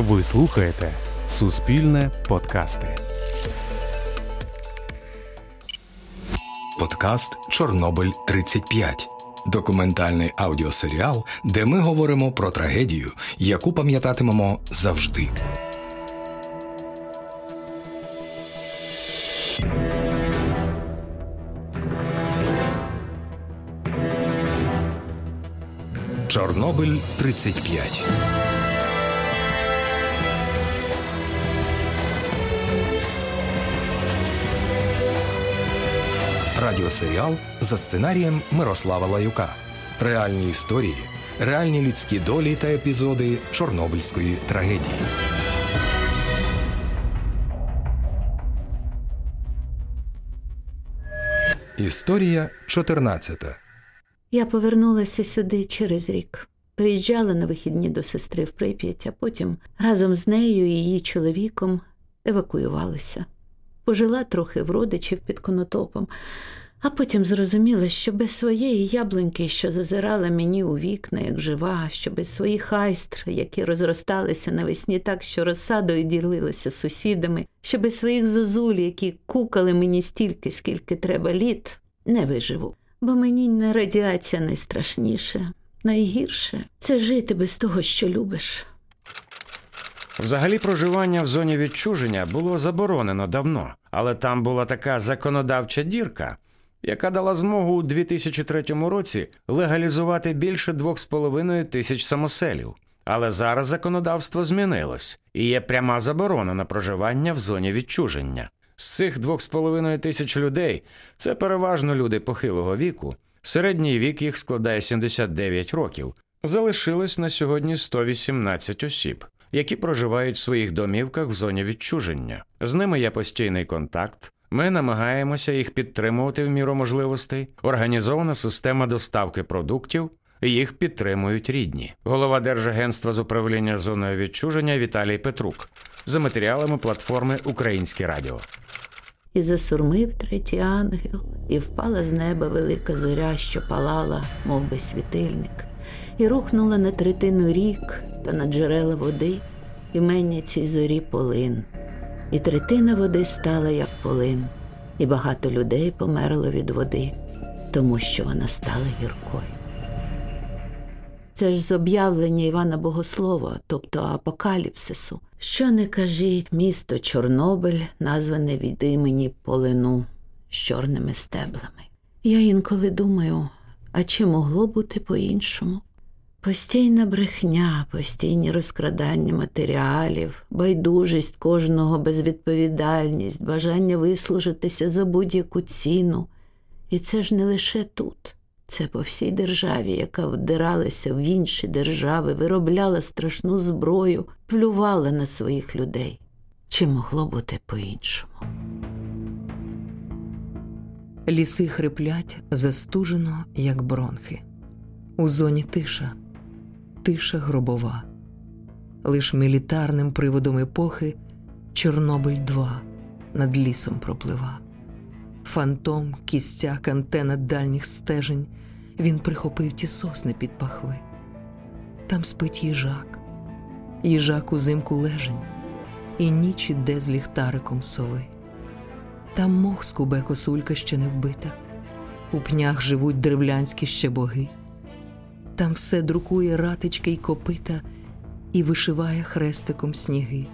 Ви слухаєте Суспільне подкасти. Подкаст Чорнобиль 35 документальний аудіосеріал, де ми говоримо про трагедію, яку пам'ятатимемо завжди. Чорнобиль 35 Радіосеріал за сценарієм Мирослава Лаюка. Реальні історії, реальні людські долі та епізоди Чорнобильської трагедії. Історія 14 Я повернулася сюди через рік. Приїжджала на вихідні до сестри в Прип'ять, а потім разом з нею і її чоловіком евакуювалася. Пожила трохи в родичів під конотопом, а потім зрозуміла, що без своєї яблуньки, що зазирала мені у вікна, як жива, що без своїх айстр, які розросталися навесні так, що розсадою ділилися з сусідами, що без своїх зозуль, які кукали мені стільки, скільки треба літ, не виживу. Бо мені не радіація найстрашніше, найгірше це жити без того, що любиш. Взагалі, проживання в зоні відчуження було заборонено давно, але там була така законодавча дірка, яка дала змогу у 2003 році легалізувати більше 2,5 тисяч самоселів. Але зараз законодавство змінилось і є пряма заборона на проживання в зоні відчуження. З цих 2,5 тисяч людей це переважно люди похилого віку. Середній вік їх складає 79 років. Залишилось на сьогодні 118 осіб, які проживають в своїх домівках в зоні відчуження. З ними є постійний контакт. Ми намагаємося їх підтримувати в міру можливостей. Організована система доставки продуктів. Їх підтримують рідні. Голова Держагентства з управління зоною відчуження Віталій Петрук за матеріалами платформи Українське Радіо. І засурмив третій ангел, і впала з неба велика зоря, що палала, мов би світильник, і рухнула на третину рік та на джерела води, і мення цій зорі полин. І третина води стала, як полин, і багато людей померло від води, тому що вона стала гіркою. Це ж з об'явлення Івана Богослова, тобто апокаліпсису. Що не кажіть, місто Чорнобиль, назване від імені Полину з чорними стеблами. Я інколи думаю, а чи могло бути по-іншому? Постійна брехня, постійні розкрадання матеріалів, байдужість кожного безвідповідальність, бажання вислужитися за будь-яку ціну. І це ж не лише тут. Це по всій державі, яка вдиралася в інші держави, виробляла страшну зброю, плювала на своїх людей. Чи могло бути по-іншому? Ліси хриплять застужено, як бронхи. У зоні тиша, тиша гробова. Лиш мілітарним приводом епохи Чорнобиль 2 над лісом проплива. Фантом, кістяк, антена дальніх стежень. Він прихопив ті сосни під пахви. Там спить їжак, їжак узимку лежень, і ніч іде з ліхтариком сови. Там мох скубе косулька ще не вбита, у пнях живуть древлянські ще боги. Там все друкує ратички й копита і вишиває хрестиком сніги.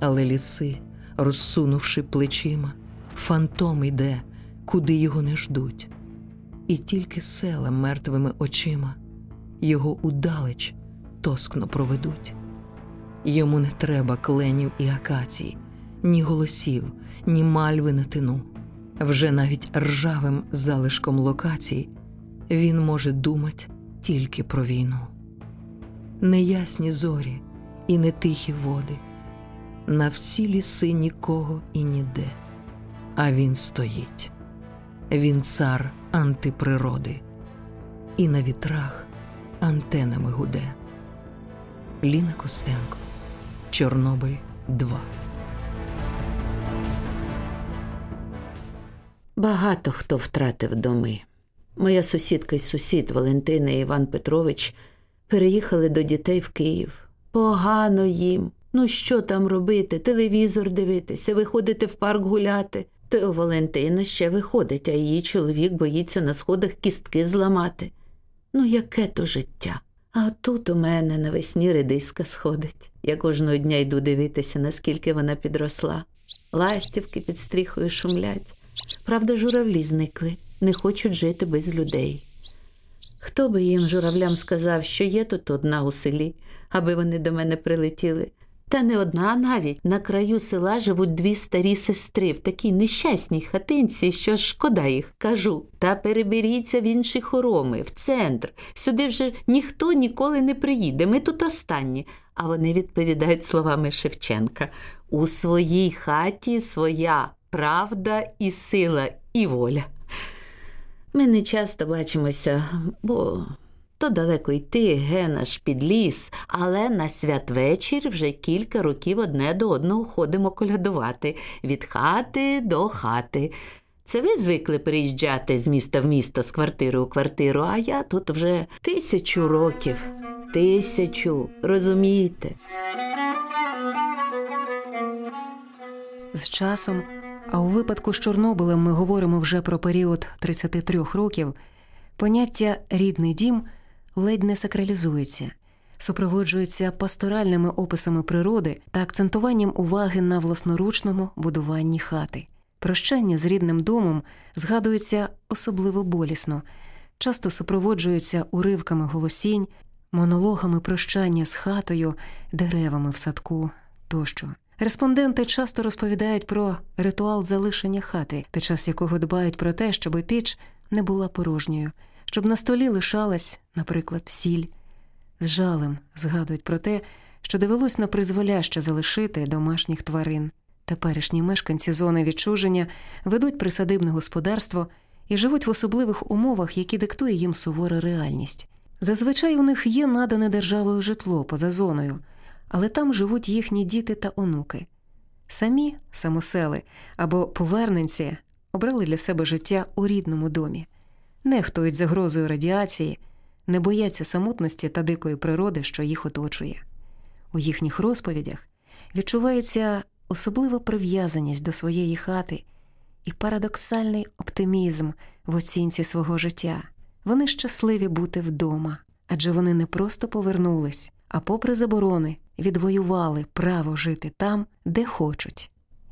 Але ліси, розсунувши плечима, фантом іде, куди його не ждуть і тільки села мертвими очима його удалеч тоскно проведуть. Йому не треба кленів і акацій, ні голосів, ні мальви на тину. Вже навіть ржавим залишком локацій він може думати тільки про війну. Неясні зорі і не тихі води, на всі ліси нікого і ніде, а він стоїть. Він цар антиприроди, і на вітрах антенами гуде. Ліна Костенко, Чорнобиль 2. Багато хто втратив доми. Моя сусідка й сусід Валентина і Іван Петрович переїхали до дітей в Київ. Погано їм. Ну що там робити? Телевізор дивитися, виходити в парк гуляти. То Валентина ще виходить, а її чоловік боїться на сходах кістки зламати. Ну, яке то життя? А тут у мене навесні редиска сходить. Я кожного дня йду дивитися, наскільки вона підросла. Ластівки під стріхою шумлять. Правда, журавлі зникли, не хочуть жити без людей. Хто би їм журавлям сказав, що є тут одна у селі, аби вони до мене прилетіли? Та не одна навіть на краю села живуть дві старі сестри в такій нещасній хатинці, що шкода їх кажу. Та переберіться в інші хороми, в центр. Сюди вже ніхто ніколи не приїде. Ми тут останні. А вони відповідають словами Шевченка: у своїй хаті своя правда і сила, і воля. Ми не часто бачимося, бо то далеко йти, ген аж під ліс, але на святвечір вже кілька років одне до одного ходимо колядувати від хати до хати. Це ви звикли приїжджати з міста в місто, з квартири у квартиру, а я тут вже тисячу років. Тисячу, розумієте? З часом, а у випадку з Чорнобилем ми говоримо вже про період 33 років, поняття рідний дім ледь не сакралізується, супроводжується пасторальними описами природи та акцентуванням уваги на власноручному будуванні хати. Прощання з рідним домом згадується особливо болісно, часто супроводжується уривками голосінь, монологами прощання з хатою, деревами в садку тощо. Респонденти часто розповідають про ритуал залишення хати, під час якого дбають про те, щоб піч не була порожньою, щоб на столі лишалась, наприклад, сіль. З жалем згадують про те, що довелось на призволяще залишити домашніх тварин. Теперішні мешканці зони відчуження ведуть присадибне господарство і живуть в особливих умовах, які диктує їм сувора реальність. Зазвичай у них є надане державою житло поза зоною, але там живуть їхні діти та онуки. Самі самосели або поверненці обрали для себе життя у рідному домі, нехтують загрозою радіації, не бояться самотності та дикої природи, що їх оточує. У їхніх розповідях відчувається особлива прив'язаність до своєї хати і парадоксальний оптимізм в оцінці свого життя. Вони щасливі бути вдома, адже вони не просто повернулись, а попри заборони, відвоювали право жити там, де хочуть,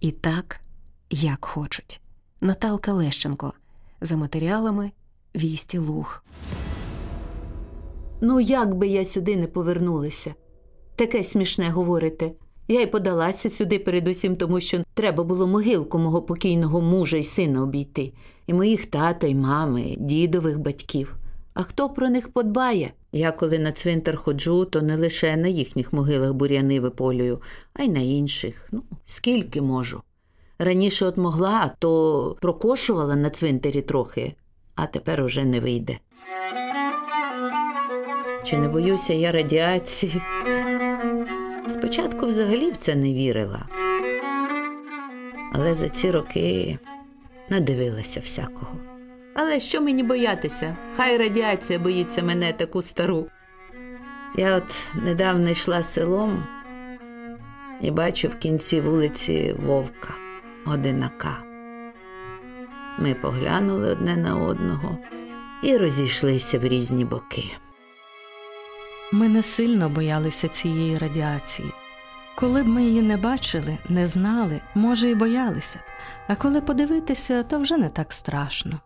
і так, як хочуть. Наталка Лещенко за матеріалами Вісті Луг. Ну, як би я сюди не повернулася? Таке смішне говорите. Я й подалася сюди передусім, тому що треба було могилку мого покійного мужа і сина обійти, і моїх тата, і мами, дідових батьків. А хто про них подбає? Я, коли на цвинтар ходжу, то не лише на їхніх могилах бур'яни виполюю, а й на інших. Ну, скільки можу. Раніше от могла, то прокошувала на цвинтарі трохи, а тепер уже не вийде. Чи не боюся я радіації? Спочатку взагалі в це не вірила. Але за ці роки надивилася всякого. Але що мені боятися? Хай радіація боїться мене таку стару. Я от недавно йшла селом і бачу в кінці вулиці вовка одинака. Ми поглянули одне на одного і розійшлися в різні боки. Ми не сильно боялися цієї радіації. Коли б ми її не бачили, не знали, може, і боялися б, а коли подивитися, то вже не так страшно.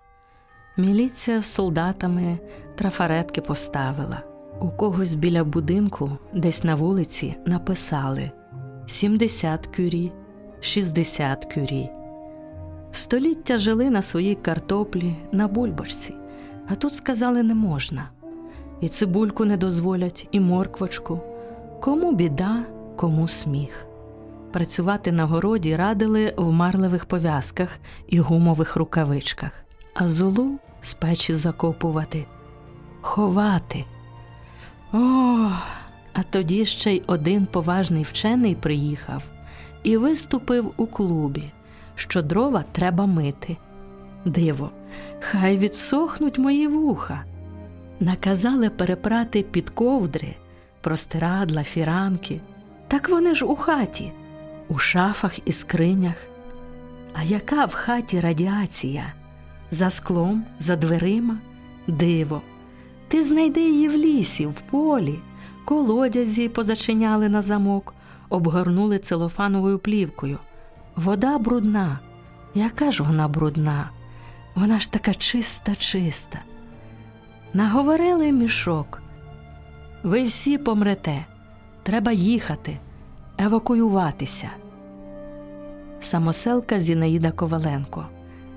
Міліція з солдатами трафаретки поставила. У когось біля будинку, десь на вулиці, написали 70 кюрі, 60 кюрі. Століття жили на своїй картоплі на бульбашці, а тут сказали не можна. І цибульку не дозволять, і морквочку. Кому біда, кому сміх. Працювати на городі радили в марливих пов'язках і гумових рукавичках, а золу з печі закопувати, ховати. О, а тоді ще й один поважний вчений приїхав і виступив у клубі, що дрова треба мити. Диво, хай відсохнуть мої вуха. Наказали перепрати під ковдри, простирадла, фіранки. Так вони ж у хаті, у шафах і скринях. А яка в хаті радіація? За склом, за дверима, диво. Ти знайди її в лісі, в полі, колодязі позачиняли на замок, обгорнули целофановою плівкою. Вода брудна. Яка ж вона брудна? Вона ж така чиста, чиста. Наговорили мішок. Ви всі помрете. Треба їхати, евакуюватися. Самоселка Зінаїда Коваленко.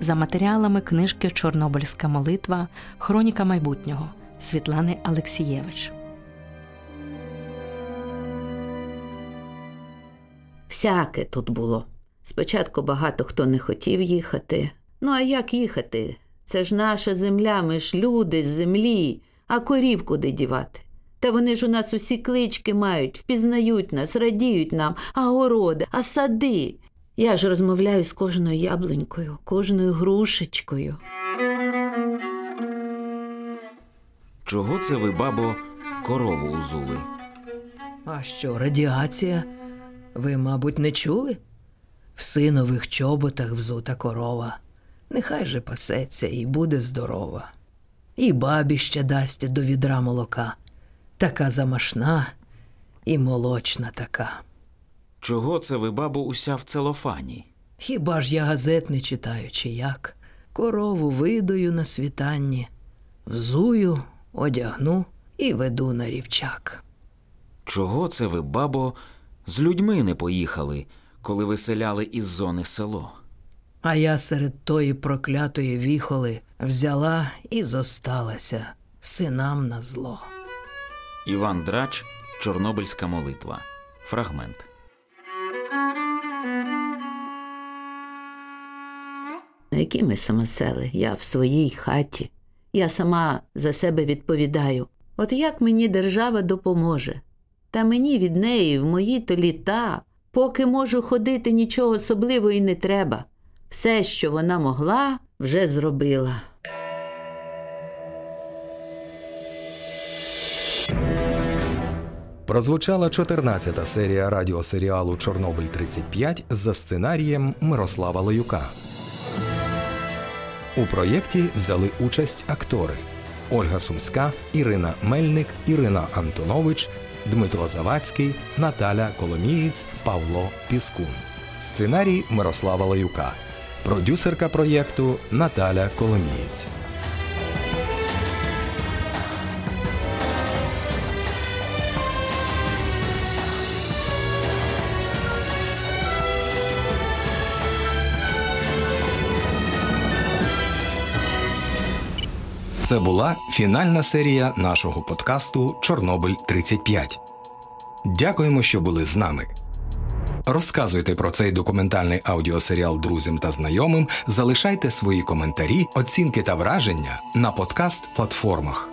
За матеріалами книжки Чорнобильська молитва Хроніка майбутнього Світлани Алексієвич. Всяке тут було. Спочатку багато хто не хотів їхати. Ну, а як їхати? Це ж наша земля, ми ж люди з землі, а корів куди дівати. Та вони ж у нас усі клички мають, впізнають нас, радіють нам, а городи, а сади. Я ж розмовляю з кожною яблунькою, кожною грушечкою. Чого це ви, бабо, корову узули? А що, радіація? Ви, мабуть, не чули? В синових чоботах взута корова. Нехай же пасеться і буде здорова. І бабі ще дасть до відра молока. Така замашна і молочна така. Чого це ви, бабо, уся в целофані? Хіба ж я газет не читаю, чи як? Корову видою на світанні, взую, одягну і веду на рівчак. Чого це ви, бабо, з людьми не поїхали, коли виселяли із зони село? А я серед тої проклятої віхоли взяла і зосталася синам на зло. Іван Драч, Чорнобильська молитва. Фрагмент. Які ми самосели? Я в своїй хаті. Я сама за себе відповідаю. От як мені держава допоможе? Та мені від неї в мої то літа, поки можу ходити, нічого особливого і не треба. Все, що вона могла, вже зробила. Прозвучала 14-та серія радіосеріалу Чорнобиль 35 за сценарієм Мирослава Лаюка. У проєкті взяли участь актори Ольга Сумська, Ірина Мельник, Ірина Антонович, Дмитро Завадський, Наталя Коломієць, Павло Піскун. Сценарій Мирослава Лаюка. Продюсерка проєкту Наталя Коломієць. Це була фінальна серія нашого подкасту Чорнобиль 35. Дякуємо, що були з нами. Розказуйте про цей документальний аудіосеріал друзям та знайомим, залишайте свої коментарі, оцінки та враження на подкаст платформах.